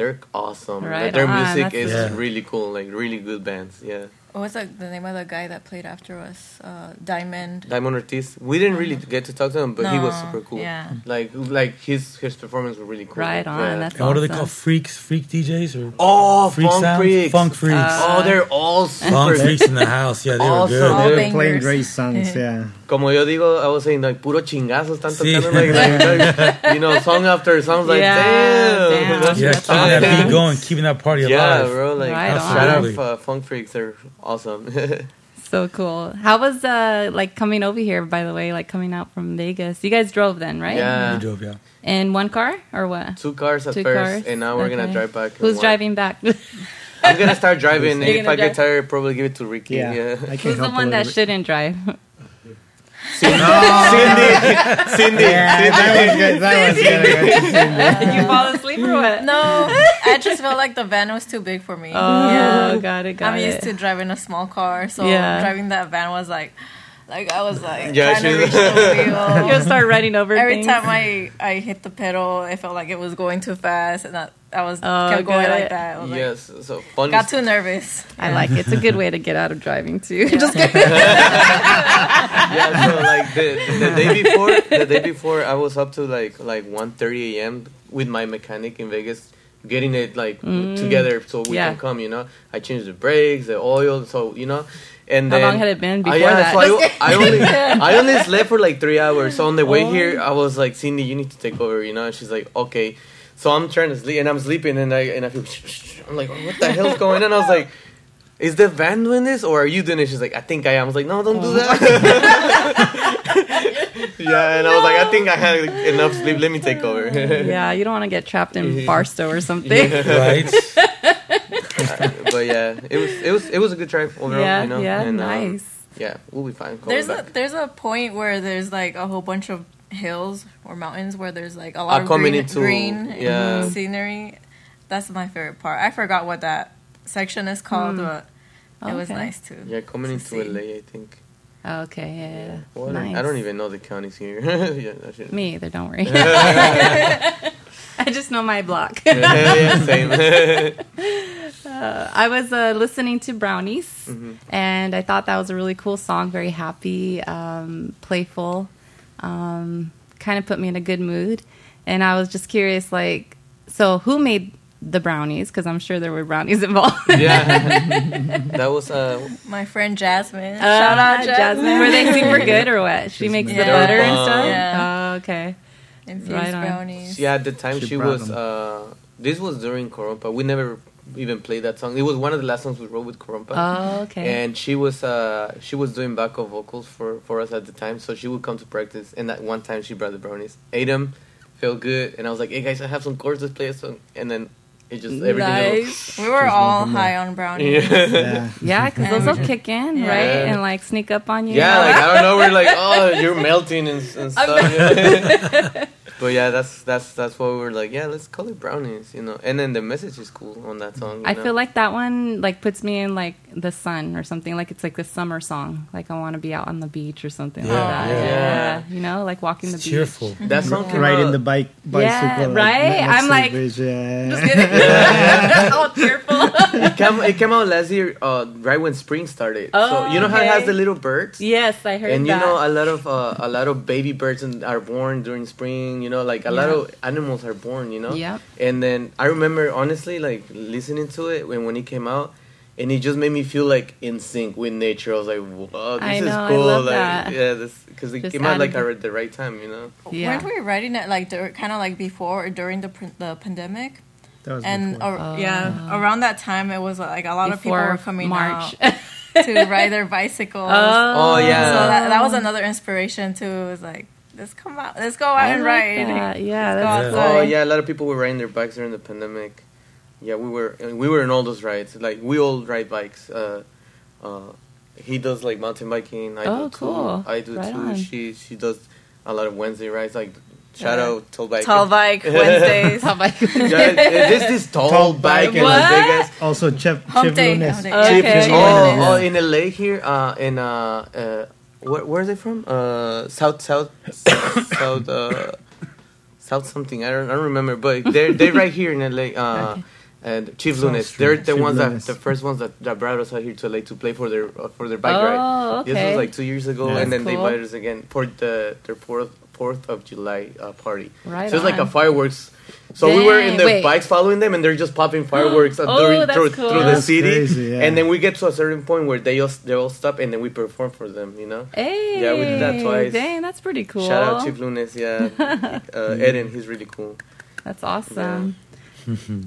They're awesome. Like, their on, music that's- is Yeah. really cool. Like really good bands. Yeah. What was like the name of the guy that played after us? Uh, Diamond. Diamond Ortiz. We didn't really get to talk to him, but he was super cool. yeah. Like like his his performance was really cool. Right on. Yeah. That's And what are they awesome. called? Freaks, freak DJs, or Oh, freak Funk sounds? Freaks. Funk freaks. oh, they're all super. Funk freaks in the house. Yeah, they Awesome. were All good. They're playing great songs, yeah. Como yo digo, I was saying like puro chingazos están Sí. tocando like, like, like, you know song after song like Yeah, damn. damn. That's- Yeah, That's keeping that beat going, keeping that party yeah, alive. bro. Like Right shout on. out uh, Funk Freaks, they're awesome. So cool. How was uh like coming over here? By the way, like coming out from Vegas. You guys drove then, right? Yeah. We drove, yeah. In one car or what? Two cars at Two first, cars? and now we're gonna drive back. Who's one. driving back? I'm gonna start driving. and if gonna I get tired, probably give it to Ricky. Yeah, Yeah. I can't Who's the help a one that shouldn't drive? Cindy, Cindy, Yeah, that was good. That was good. Did you fall asleep or what? No, I just felt like the van was too big for me. Oh, yeah. got it, got I'm it. used to driving a small car, so Yeah. driving that van was like, like I was like Yeah, trying to reach the You're wheel. gonna start running over Every things. time I I hit the pedal, I felt like it was going too fast, and I, I was Oh, kept going got like that. I was like, Yes. So funny. got too nervous. I like it. It's a good way to get out of driving too. Just kidding. yeah, so like the, the day before, the day before, I was up to like like 1:30 a.m. with my mechanic in Vegas, getting it like together so we Mm. Yeah. can come. You know, I changed the brakes, the oil, so you know. And How then, long had it been before yeah, that? so I, I only I only slept for like three hours. So on the way here, oh. I was like, Cindy, you need to take over. You know, and she's like, okay. So I'm trying to sleep, and I'm sleeping, and I and I feel, I'm like, what the hell's going on? I was like. Is the van doing this or are you doing it? She's like, I think I am. I was like, no, don't do oh. that. yeah, and I was like, I think I had enough sleep. Let me take over. yeah, you don't want to get trapped in Barstow or something. Right? But yeah, it was it was it was a good drive overall. Yeah, you know? yeah, and, um, nice. yeah, we'll be fine. Going There's a back. there's a point where there's like a whole bunch of hills or mountains where there's like a Uh, lot of coming green, into- green yeah. scenery. That's my favorite part. I forgot what that section is called, but it was nice too. yeah, coming to into see. LA, I think. Okay, yeah. What? Nice. I don't even know the counties here. yeah, that. Me either, don't worry. I just know my block. yeah, yeah, same. I was uh, listening to Brownies, Mm-hmm. and I thought that was a really cool song. Very happy, um, playful, um, kind of put me in a good mood. And I was just curious, like, so who made the brownies? Because I'm sure there were brownies involved. yeah, that was uh, My friend Jasmine. Uh, Shout out Jasmine. Were they super good or what? She makes the butter and stuff. Yeah. Oh, okay. Infused Right on. brownies. yeah. At the time, She she, was. Uh, this was during Corompa. We never even played that song. It was one of the last songs we wrote with Corompa. Oh, okay. and she was uh she was doing backup vocals for for us at the time so she would come to practice and that one time she brought the brownies ate them felt good and i was like hey guys i have some chords let's play a song and then it just everything nice. We were all high on brownies. yeah. Yeah. Yeah, because those will kick in, Yeah. right? And like sneak up on you. yeah like i don't know we're like oh you're melting and, and stuff yeah. but yeah that's that's that's why we were like yeah let's call it brownies you know and then the message is cool on that song I know? feel like that one like puts me in like the sun or something. Like it's like the summer song. Like I want to be out on the beach or something like that. yeah. Yeah. you know, like walking the It's beach. cheerful. that song came Riding out, the bike, bicycle. like, right? next I'm like- bridge, yeah. Just kidding. All tearful. it, came, it came out last year uh right when spring started so Oh, you know how it has the little birds yes, I heard and you know a lot of uh, a lot of baby birds are born during spring you know like a lot of animals are born you know yeah and then i remember honestly like listening to it when when it came out and it just made me feel like in sync with nature i was like wow this I is know, I cool love like that. yeah this because it Just came out like added- at the right time you know yeah. Weren't we writing it like kind of like before or during the pr- the pandemic? That was And before. ar- yeah, oh. around that time, it was like a lot of people were coming March. out to ride their bicycles. Oh. oh yeah So that, that was another inspiration too. It was like, let's come out, let's go out I and like ride. that. Yeah, Let's that's go Yeah. oh yeah a lot of people were riding their bikes during the pandemic yeah we were we were in all those rides like we all ride bikes uh uh he does like mountain biking i Oh, do cool. too i do Right too on. she she does a lot of wednesday rides like shadow tall bike Tall bike Wednesdays. tall bike. you? yeah, this this tall, Tall bike bike. in Las What? Vegas. Also, Chef, Hump Chef day, Lunes. Okay. Yeah. Oh, oh, in LA here, uh, in uh, uh, where, where is it from? Uh, south, south, south, uh, South something. I don't I don't remember, but they're they're right here in LA. Uh, Okay. And Chief South Lunes, Street. they're the Chief ones Lunes. that the first ones that, that brought us out here to LA to play for their uh, for their bike Oh, ride. This was like two years ago, Yeah. and then That's they cool. invited us again for the their fourth Fourth of July uh, party. Right So it's like a fireworks. So we were in the wait. bikes following them, and they're just popping fireworks Oh, during, that's through, cool. through the That's city. crazy, yeah. And then we get to a certain point where they all they all stop, and then we perform for them. You know. Hey, Yeah, we did that twice. Dang, that's pretty cool. Shout out Chief Lunes, yeah. uh, Eden, he's really cool. That's awesome.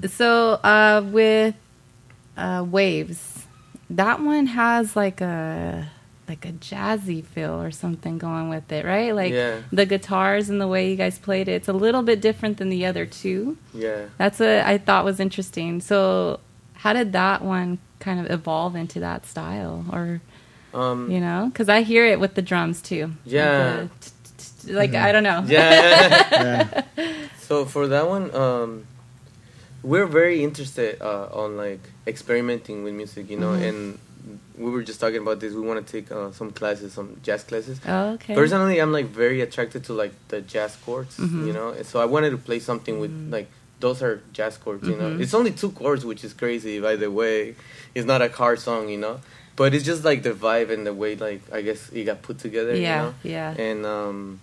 so uh, with uh, waves, that one has like a like a jazzy feel or something going with it, right? Like Yeah. the guitars and the way you guys played it, it's a little bit different than the other two. Yeah. That's what I thought was interesting. So how did that one kind of evolve into that style, or Um, you know? Because I hear it with the drums too. Yeah. Like, I don't know. Yeah. Yeah. so for that one, um, we're very interested uh, on like experimenting with music, you know, Mhm. and we were just talking about this. We want to take uh, some classes, some jazz classes. Oh, okay. Personally, I'm like very attracted to like the jazz chords, Mhm. you know, and so I wanted to play something with like those are jazz chords, you know. Mhm. It's only two chords, which is crazy, by the way. It's not a car song, you know, but it's just like the vibe and the way like I guess it got put together, yeah, you know. yeah. And um,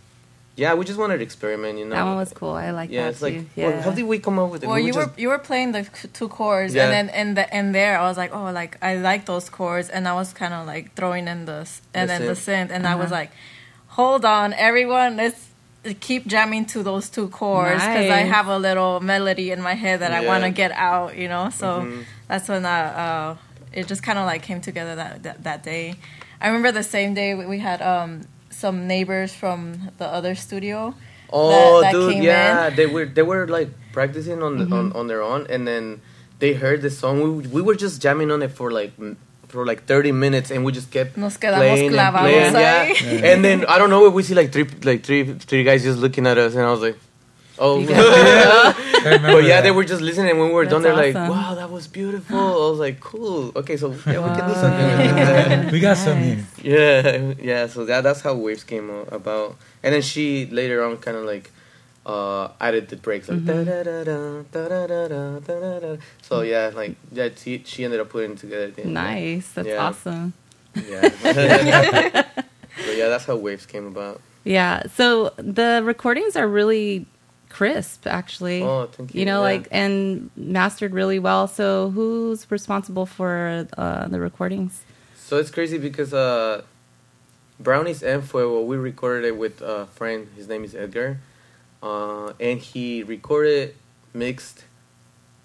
yeah, we just wanted to experiment, you know. That one was cool. I like yeah, that it's too. like, yeah. well, how did we come up with it? Well, We you were just- you were playing the two chords, Yeah. and then in the in there, I was like, oh, like I like those chords, and I was kind of like throwing in the and The then the synth. synth, and I was Uh-huh. like, hold on, everyone, let's keep jamming to those two chords because I have a little melody in my head that I want to get out, you know. So Mhm. that's when I, uh, it just kind of like came together that, that that day. I remember the same day we we had um, some neighbors from the other studio. Oh, that dude, came yeah, in. Mm-hmm. they were they were like practicing on the, on on their own, and then they heard the song. We we were just jamming on it for like for like thirty minutes, and we just kept Nos playing and playing, yeah. ahí. And then I don't know, if we see like three like three three guys just looking at us, and I was like, Oh, yeah. but yeah, they were just listening. When we were That's done, they're awesome. like, "Wow, that was beautiful." I was like, "Cool. Okay, so yeah, wow. we can do something. Like we got nice. something." Yeah, yeah. So that that's how waves came about. And then she later on kind of like uh, added the breaks like mm-hmm. so yeah like yeah she, she ended up putting together nice that's yeah. awesome yeah but yeah that's how waves came about yeah so the recordings are really crisp, actually. Oh, thank you. You know, yeah. like and mastered really well. So who's responsible for uh, the recordings? So it's crazy because uh, Brownies and Fuego, we recorded it with a friend. His name is Edgar. Uh, and he recorded, mixed,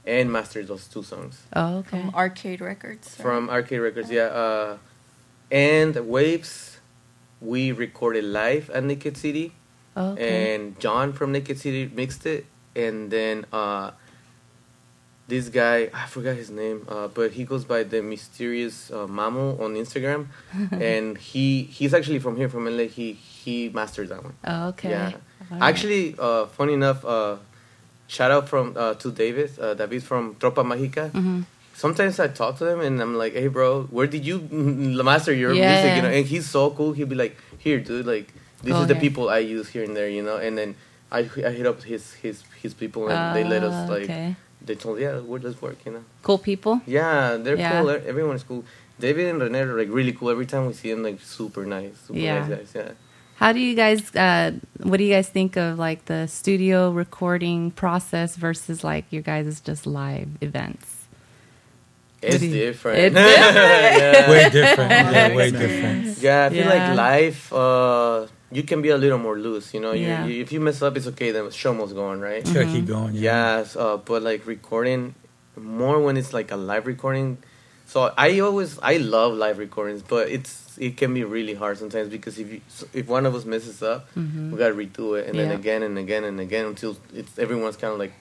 and mastered those two songs Oh, okay. From Arcade Records. right? from Arcade Records. Yeah. Uh, and Waves, we recorded live at Naked City. Okay. And John from Naked City mixed it. And then uh, this guy, I forgot his name, uh, but he goes by the mysterious uh, Mamo on Instagram. and he he's actually from here, from LA. He, he mastered that one. oh, okay. Yeah. Right. Actually, uh, funny enough, uh, shout out from uh, to David. Uh, David from Tropa Mágica. Mhm. Sometimes I talk to him and I'm like, "Hey, bro, where did you master your Yeah. music?" You know, and he's so cool. He'll be like, "Here, dude, like this Go is the ahead. people I use here and there," you know. And then I I hit up his his his people and they let us Ah, like okay. they told yeah, we'll just work, you know. cool people. Yeah, they're Yeah. cool. Everyone's cool. David and Rene are like really cool. Every time we see them, like super nice, super Yeah. nice guys. Yeah. How do you guys? Uh, what do you guys think of like the studio recording process versus like your guys' just live events? It's you- different. It's different. yeah. way different. Yeah, way different. Yeah, I feel Yeah. like live, uh, you can be a little more loose. You know, you, Yeah. you, if you mess up, it's okay. The show must go on, right? Just gotta keep going. Yeah. Yes, uh, but like recording more when it's like a live recording. So I always I love live recordings, but it's it can be really hard sometimes because if you if one of us messes up, Mhm. we gotta redo it and then again and again and again until it's everyone's kind of like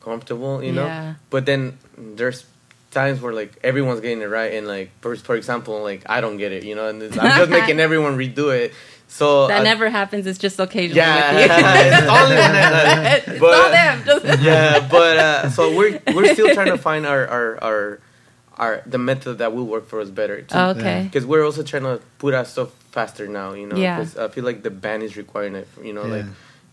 comfortable, you know. Yeah. But then there's times where like everyone's getting it right and like for, for example like I don't get it, you know, and it's, I'm just making everyone redo it. So That I- never happens. It's just occasionally. yeah, with you. it's only when I, it's but- not them. Just yeah, but uh, so we're we're still trying to find our our our, our the method that will work for us better. too. Oh, okay. Because we're also trying to put our stuff faster now, you know. Yeah. Because I feel like the band is requiring it. You know, like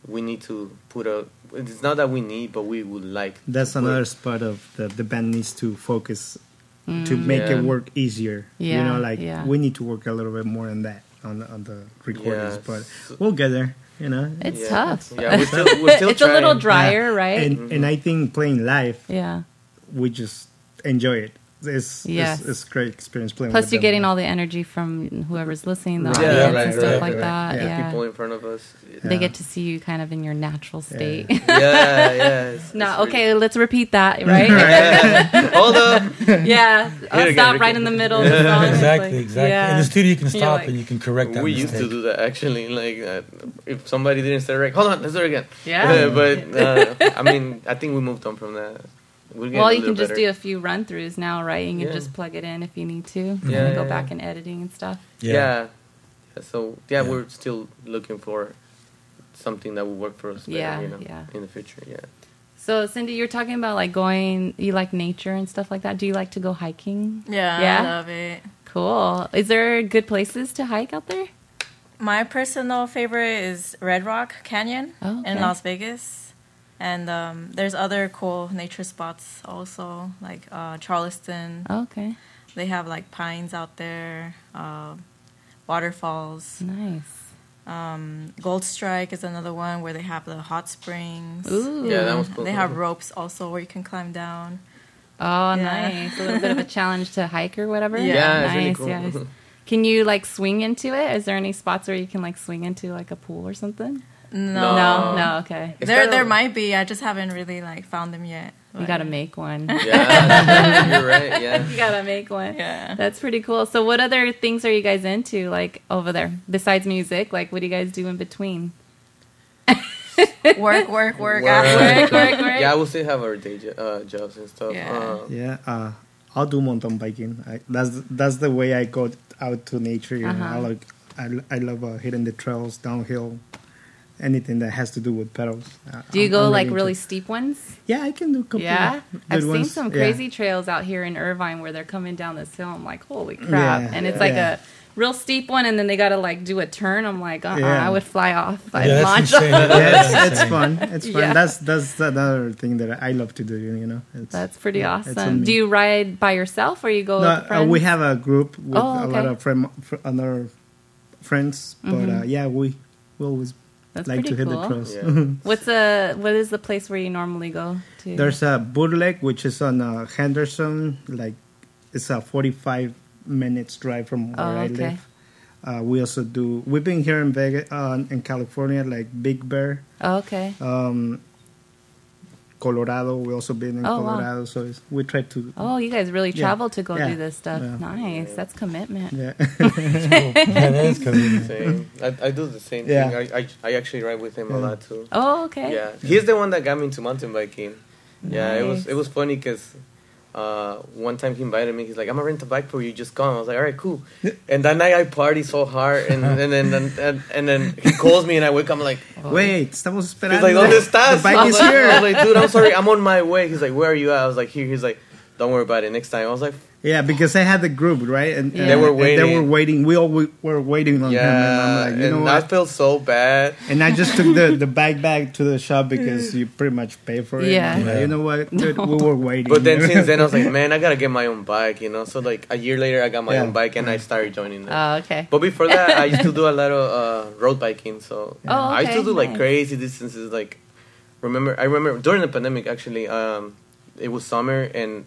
we need to put a. It's not that we need, but we would like. That's another part of the the band needs to focus to make Yeah. it work easier. Yeah. you know, like yeah. we need to work a little bit more on that on the, on the recordings, Yeah, but we'll get there. You know, It's Yeah. tough. Yeah, we're still, we're still it's a little trying. drier, right? and and mm-hmm. I think playing live, yeah. we just enjoy it. It's Yes. it's, it's great experience playing. Plus, with you're them. getting all the energy from whoever's listening, the Right. audience, Yeah, and right, stuff right, like right. that. Yeah. Yeah. People in front of us. They get to see you kind of in your natural state. Yeah, yeah. it's- no, it's okay, let's repeat that, right? really- Hold up. yeah, I'll stop Ricky. right in the middle of the song. Exactly, like, exactly. Yeah. In the studio, you can You're stop like- and you can correct that we mistake. used to do that actually. Like, uh, if somebody didn't say right, hold on, let's do it again. Yeah. but uh, I mean, I think we moved on from that. We're getting Well, you can little just better. do a few run throughs now, right? You can Yeah. just plug it in if you need to. Yeah, and go back and editing and stuff. Yeah. Yeah. Yeah, So yeah, Yeah. we're still looking for something that will work for us. Better, Yeah, you know, yeah. in the future. Yeah. So, Cindy, you're talking about like going, you like nature and stuff like that. Do you like to go hiking? Yeah, Yeah? I love it. Cool. Is there good places to hike out there? My personal favorite is Red Rock Canyon Oh, okay. in Las Vegas. And um, there's other cool nature spots also, like uh, Charleston. Okay. They have like pines out there, uh, waterfalls. Nice. Um, Gold Strike is another one where they have the hot springs. Ooh. Yeah, that was cool. They have ropes also where you can climb down. Oh, Yeah. nice. A little bit of a challenge to hike or whatever. Yeah. Yeah, it's really nice. cool. yes. Can you like swing into it? Is there any spots where you can like swing into like a pool or something? No, No, no. Okay. It's There, kinda- there might be. I just haven't really like found them yet. You But- got to make one. Yeah, you're right. Yeah. you gotta make one. Yeah. That's pretty cool. So, what other things are you guys into, like over there, besides music? Like, what do you guys do in between? Work, work, work. Work. Work, work, work. Yeah, we'll still have our day jo- uh, jobs and stuff. Yeah. Uh, Yeah, uh, I'll do mountain biking. I, that's that's the way I go out to nature. You know, Uh-huh. I like I, I love uh, hitting the trails downhill, anything that has to do with pedals. Uh, Do you I'm- go I'm like into- really steep ones? Yeah, I can do a couple. Yeah, good I've seen ones. some Yeah. crazy trails out here in Irvine where they're coming down this hill. I'm like, holy crap! Yeah, and it's yeah. like Yeah. a real steep one, and then they got to like do a turn. I'm like, uh, uh Yeah. I would fly off. I'd Yeah, launch that's off. yeah, it's, it's fun. It's fun. Yeah. That's that's another thing that I love to do. You know, it's, That's pretty yeah, awesome. on. Do you ride by yourself or you go No, with uh, we have a group with Oh, a lot of friend, fr- other friends, but Mhm. uh, yeah, we we always That's like pretty to hit cool. the trails. Yeah. What's a what is the place where you normally go to? There's a bootleg which is on uh, Henderson, like it's a 45 minutes drive from where Oh, I okay. live. Uh, we also do. We've been here in Vegas, uh, in California, like Big Bear, oh, okay. um, Colorado. We also been in Oh, wow. Colorado, so it's, we try to. Oh, you guys really Yeah. travel to go Yeah. do this stuff. Yeah. Nice. That's commitment. Yeah, yeah, that is convenient. Same. I, I do the same Yeah. thing. I, I I actually ride with him a lot too. Oh, okay. Yeah, he's the one that got me into mountain biking. Yeah, it was it was funny because uh, one time he invited me. He's like, "I'm gonna rent a bike for you. Just come." I was like, "All right, cool." And that night I party so hard, and and then and, and, and then he calls me, and I wake up. I'm like, Wait, estamos he's esperando. like, "Dónde estás?" The bike is like, here. I was like, "Dude, I'm sorry, I'm on my way." He's like, "Where are you at?" I was like, "Here." He's like, "Don't worry about it. Next time." I was like, Yeah, because I had the group right, and, Yeah. They were and They were waiting. waiting. We all w- were waiting on him, and I'm "Yeah," like, you and know I what? felt so bad. And I just took the the bag back to the shop because you pretty much pay for it. Yeah. I'm like, you know what? Dude, we were waiting. But then since then, I was like, man, I gotta get my own bike, you know. So like a year later, I got my Yeah. own bike, and I started joining them. Oh, okay. But before that, I used to do a lot of uh, road biking. So Oh, I used to do like nice. crazy distances. Like, remember, I remember during the pandemic, actually, um, it was summer, and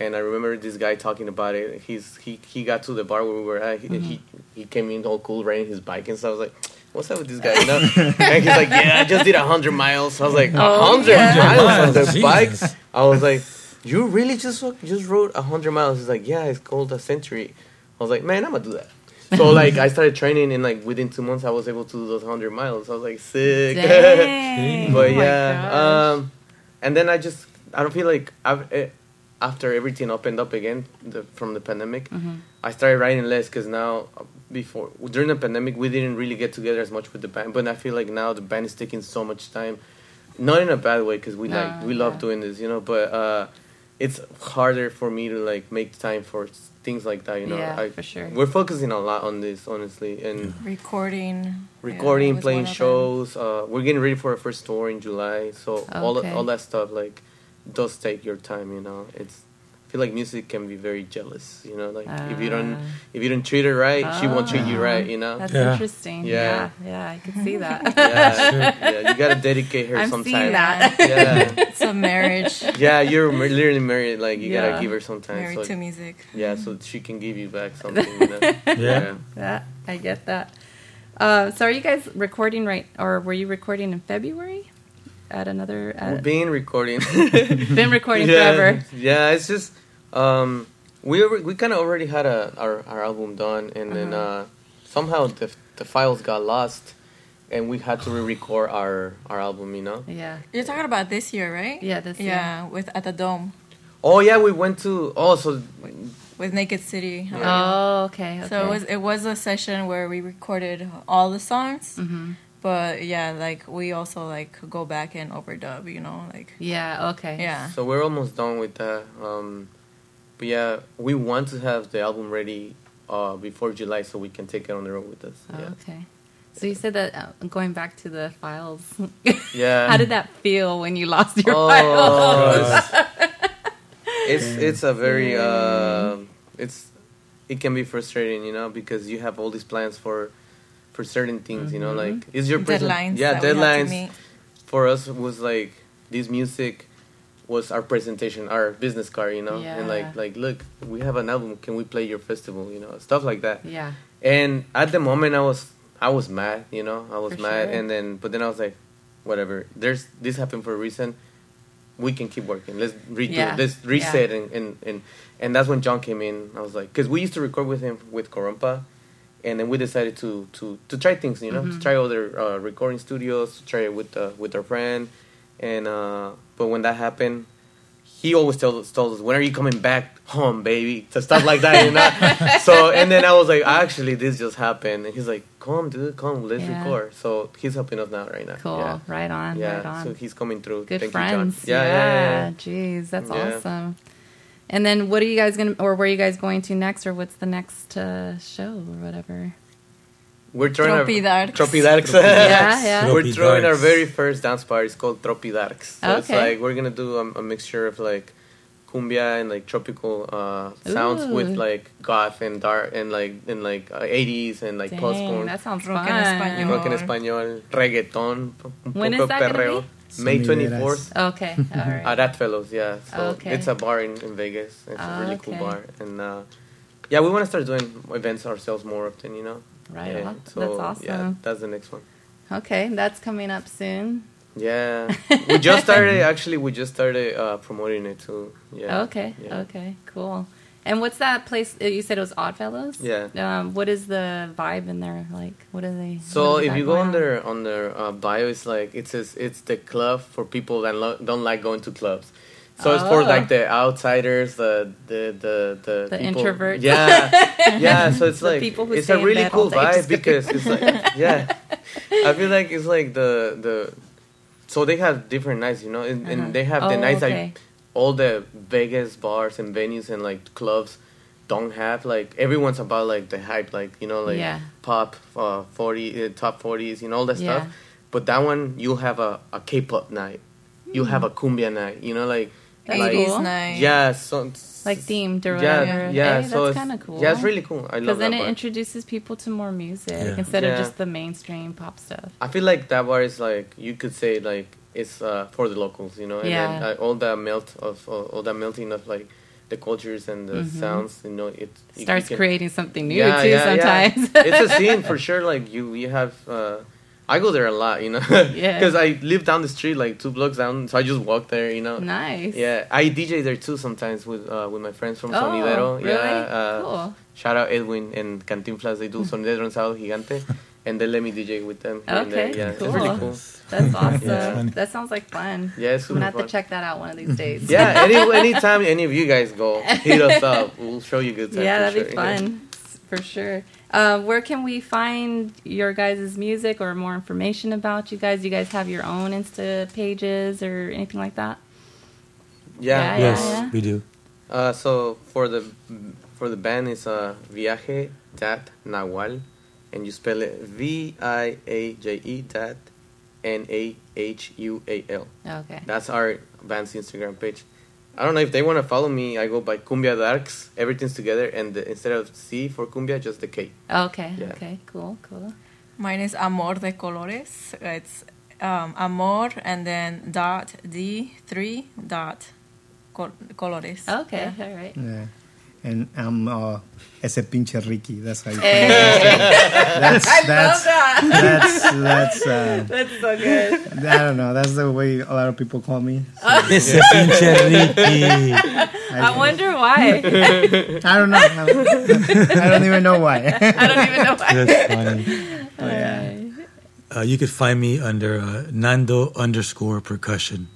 and I remember this guy talking about it. He's he he got to the bar where we were at. He Mm-hmm. he, he came in all cool, riding his bike and stuff. I was like. What's up with this guy? You know? and he's like, "Yeah, I just did a hundred miles." I was like, "A Oh, hundred yeah. miles on the bike?" I was like, "You really just just rode a hundred miles?" He's like, "Yeah, it's called a century." I was like, "Man, I'm gonna do that." So like, I started training, and like within two months, I was able to do those hundred miles. I was like, "Sick!" But Oh yeah, gosh. um, and then I just I don't feel like I've, eh, after everything opened up again the, from the pandemic, Mm-hmm. I started writing less because now before during the pandemic we didn't really get together as much with the band, but I feel like now the band is taking so much time, not in a bad way because we like No, we love yeah. doing this, you know, but uh, it's harder for me to like make time for things like that. You know, Yeah, I, for sure. We're focusing a lot on this, honestly, and Recording. recording, yeah, playing one of them. shows. Uh, we're getting ready for our first tour in July, so all all that stuff like does take your time. You know, it's. I feel like music can be very jealous. You know, like if you don't Ah. if you don't treat her right, she won't treat you right. You know. That's Yeah. interesting. Yeah. Yeah. yeah, I can see that. yeah, yeah, you gotta dedicate her I'm some seeing time. that. Yeah, It's a marriage. yeah, you're mar- literally married. Like you Yeah. gotta give her some time. Married So, to music. yeah, so she can give you back something. You know? Yeah. That I get that. Uh, so, are you guys recording right, or were you recording in February at another? We've been recording. been recording yeah, forever. Yeah, it's just um, we we kind of already had a, our our album done, and then Uh-huh. uh, somehow the the files got lost, and we had to re-record our our album. You know. Yeah, You're talking about this year, right? Yeah, this year. Yeah, with at the Dome Oh yeah, we went to oh so with Naked City. Yeah. Oh, okay. okay. So it was it was a session where we recorded all the songs, Mhm. But yeah, like we also like go back and overdub, you know, like Yeah. Okay. yeah. so we're almost done with that. Um, but yeah, we want to have the album ready uh, before July so we can take it on the road with us. Oh, Yeah. okay. So you said that uh, going back to the files. Yeah. How did that feel when you lost your Oh, files? it's it's a very uh, it's it can be frustrating, you know, because you have all these plans for for certain things, you know, mm-hmm. like is your present- Deadlines. Yeah, that we have to deadlines for us was like this music was our presentation, our business card, you know, and like like look, we have an album. Can we play your festival? You know, stuff like that. Yeah. And at the moment, I was I was mad, you know, I was For mad, sure. and then but then I was like, whatever. There's this happened for a reason. We can keep working. Let's redo. Yeah. Let's reset and, and and and that's when John came in. I was like, because we used to record with him with Corumpa, and then we decided to to to try things, you know, Mm-hmm. to try other uh, recording studios, to try it with uh, with our friend, and uh, but when that happened, he always tells tells us, "When are you coming back home, baby?" To stuff like that, you know. so and then I was like, "Actually, this just happened," and he's like, "Come, dude, come, let's Yeah. record." So he's helping us now right now. Cool. Yeah. Right on. Yeah, Right on. so he's coming through. Good Thank friends. You, John. Yeah, yeah. Jeez, that's awesome. And then, what are you guys gonna, or where are you guys going to next, or what's the next uh, show, or whatever? We're throwing Tropi our Tropidarks. Tropidarks. Yeah, yeah. We're throwing our very first dance party. It's called Tropidarks. So it's like we're gonna do a, a mixture of like cumbia and like tropical uh, sounds Ooh. with like goth and dark and like and like uh, 80s and like post Dang, punk. that sounds Rock fun. en español. rock en español, reggaeton, un When poco is that gonna perreo. Be? May 24th. Okay, all right. At Oddfellows, yeah. So Okay. it's a bar in, in Vegas. It's a really cool bar, and uh, yeah, we want to start doing events ourselves more often. You know. Right Yeah, on. So, That's awesome. Yeah, that's the next one. Okay, that's coming up soon. Yeah, we just started. Actually, we just started uh, promoting it too. Yeah. Okay, Yeah. okay, cool. And what's that place? uh, You said it was Oddfellows. Yeah. Um, what is the vibe in there like? What are they? So if you go on their on their uh, bio, it's like it says it's the club for people that lo- don't like going to clubs. So it's for Oh. like the outsiders, the the the the, The people- introverts. Yeah, yeah. So it's like people who it's a really cool vibe because it's like yeah. I feel like it's like the the so they have different nights, you know, and, Uh-huh. and they have the Oh, nights okay. like all the Vegas bars and venues and like clubs don't have like everyone's about like the hype, like you know, like Yeah. pop uh, forty, uh, top forties, you know, all that Yeah. stuff. But that one, you'll have a, a K-pop night, you'll have a cumbia night, you know, like That's like 80s cool. night. yeah, so like themed or yeah, whatever. yeah. Hey, so that's kind of cool. Yeah, it's really cool. I because then it bar. introduces people to more music Yeah. instead Yeah. of just the mainstream pop stuff. I feel like that bar is like you could say like it's uh, for the locals, you know, and then uh, all that melt of uh, all that melting of like the cultures and the sounds, you know, it Starts can- creating something new Yeah, too yeah, yeah. sometimes. it's a scene for sure. Like you, you have. Uh, I go there a lot, you know, Yeah. because I live down the street, like two blocks down, so I just walk there, you know. nice. Yeah, I DJ there too sometimes with uh, with my friends from Oh, Sonidero. really? Yeah, uh, cool. shout out Edwin and Cantinflas. They do Sonidero en Sábado Gigante, and they let me DJ with them. here and there. Okay, yeah, cool. it's really cool. That's awesome. Yeah. That sounds like fun. Yeah, it's I'm gonna have fun. to check that out one of these days. Yeah, any anytime any of you guys go, hit us up. We'll show you good time. yeah, that'd be sure, yeah. fun for sure. Uh, where can we find your guys' music or more information about you guys? You guys have your own Insta pages or anything like that? Yeah, Yeah, yes, yeah. we do. Uh, so for the for the band it's uh, Viaje Dat Nahual, and you spell it V I A J E dot N A H U A L. Okay. That's our band's Instagram page. I don't know if they want to follow me. I go by Cumbia Darks. Everything's together, and the, instead of C for Cumbia, just the K. Okay. Yeah. Okay. Cool. Cool. Mine is Amor de Colores. It's um, Amor and then dot D three dot col- colores. Okay. Yeah. All right. Yeah. And I'm uh, ese pinche Ricky. That's how you. Hey. That's I that's love that. that's that's. Uh, That's so good. I don't know. That's the way a lot of people call me. Ese pinche Ricky. I wonder why. I don't know. I don't even know why. I don't even know why. That's funny. Oh, yeah. Uh, you could find me under uh, Nando underscore percussion.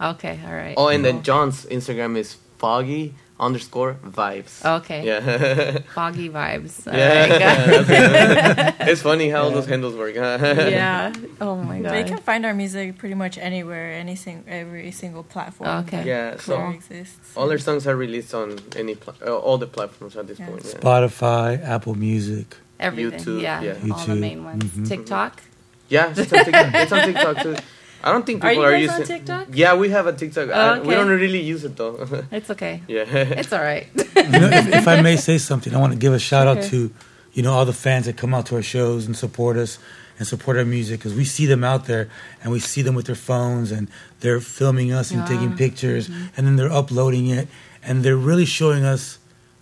Okay. All right. Oh, and then John's Instagram is Foggy underscore Vibes. Okay. Yeah. Foggy vibes. All yeah. right, it's funny how those handles work. yeah. Oh my god. you can find our music pretty much anywhere, any sing- every single platform. Okay. Yeah, so exists. all our songs are released on any pla- uh, all the platforms at this Yeah. point. Yeah. Spotify, Apple Music. Everything. YouTube, yeah. yeah. All the main ones. Mhm. TikTok. Yeah, it's on, TikTok. it's on TikTok too. I don't think Are people you are, guys using. on TikTok? Yeah, we have a TikTok. Oh, I- Oh, we don't really use it though. It's okay. yeah. It's all right. You know, if, if I may say something, I want to give a shout out to, you know, all the fans that come out to our shows and support us and support our music because we see them out there and we see them with their phones and they're filming us and Yeah. taking pictures mm-hmm. and then they're uploading it and they're really showing us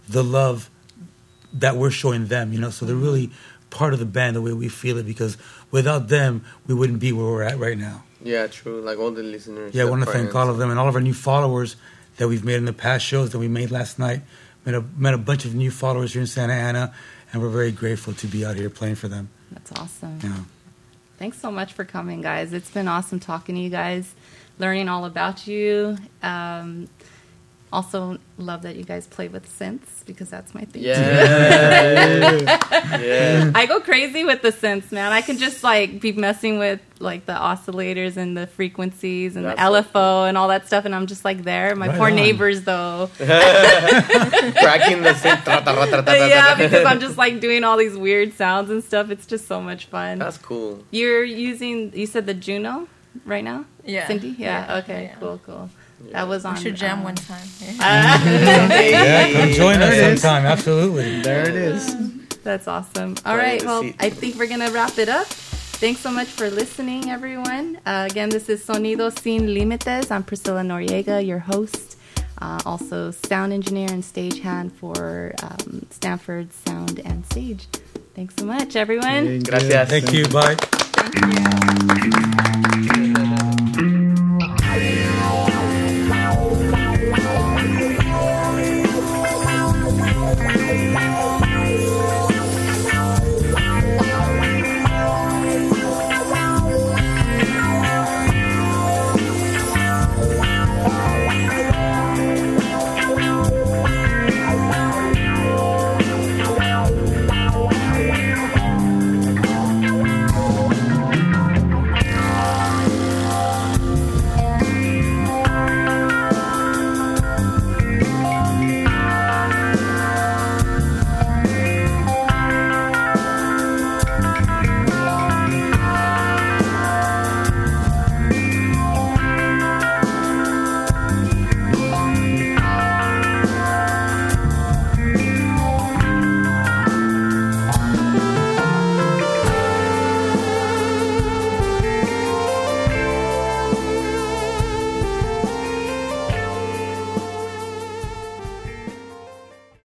the love that we're showing them, you know. So they're mm-hmm. really part of the band the way we feel it because without them, we wouldn't be where we're at right now. Yeah, true. Like all the listeners. Yeah, I want to thank all of them and all of our new followers that we've made in the past shows that we made last night. Met a, met a bunch of new followers here in Santa Ana, and we're very grateful to be out here playing for them. That's awesome. You know. Thanks so much for coming, guys. It's been awesome talking to you guys, learning all about you. Um, also, love that you guys play with synths because that's my thing. too. Yeah. yeah. I go crazy with the synths, man. I can just like be messing with like the oscillators and the frequencies and That's the so LFO and all that stuff, and I'm just like there. My Right poor on. neighbors, though. Cracking the same. tra- tra- tra- tra- tra- yeah, because I'm just like doing all these weird sounds and stuff. It's just so much fun. That's cool. You're using, you said the Juno right now? Yeah. Cindy? Yeah, Yeah, okay, yeah. cool, cool. That was on. We should jam um, one time. Yeah. Yeah, come join us There it is. sometime. Absolutely. There it is. That's awesome. All Planting right, well, seed. I think we're going to wrap it up. Thanks so much for listening, everyone. Uh, again, this is Sonido Sin Límites. I'm Priscilla Noriega, your host, uh, also sound engineer and stagehand for um, Stanford Sound and Stage. Thanks so much, everyone. Gracias. Thank you. Bye. Thank you.